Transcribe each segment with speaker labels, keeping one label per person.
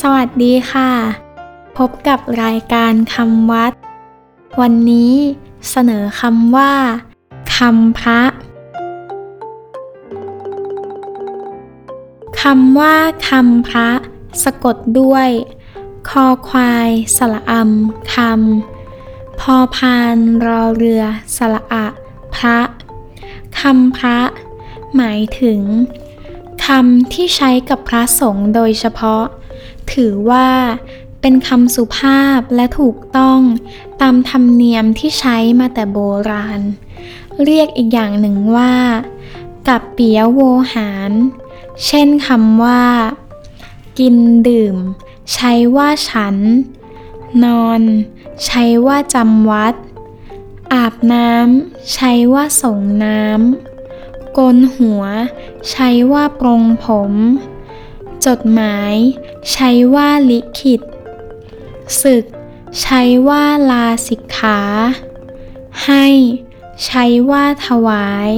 Speaker 1: สวัสดีค่ะ พบกับรายการคำวัด วันนี้เสนอคำว่าคำพระคำว่าคำพระ สะกดด้วย คอควายสระอำคำพอพานรอเรือสระอะพระคำพระ หมายถึงคำที่ใช้กับพระสงฆ์โดยเฉพาะ ถือว่าเป็นคำสุภาพและถูกต้องตามธรรมเนียมที่ใช้มาแต่โบราณ เรียกอีกอย่างหนึ่งว่า กับเปียโวหาร เช่นคำว่า กินดื่ม ใช้ว่าฉัน นอน ใช้ว่าจำวัด อาบน้ำ ใช้ว่าส่งน้ำโกนหัว ใช้ว่าปรงผม จดหมาย ใช้ว่าลิขิต ศึก ใช้ว่าลาสิกขา ให้ ใช้ว่าถวาย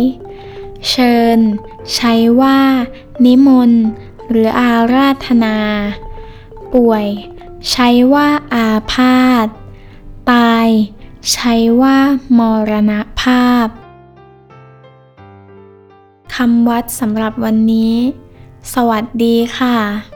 Speaker 1: เชิญ ใช้ว่า นิมนต์ หรืออาราธนา ป่วย ใช้ว่าอาพาธ ตาย ใช้ว่า มรณภาพคำวัดสำหรับวันนี้ สวัสดีค่ะ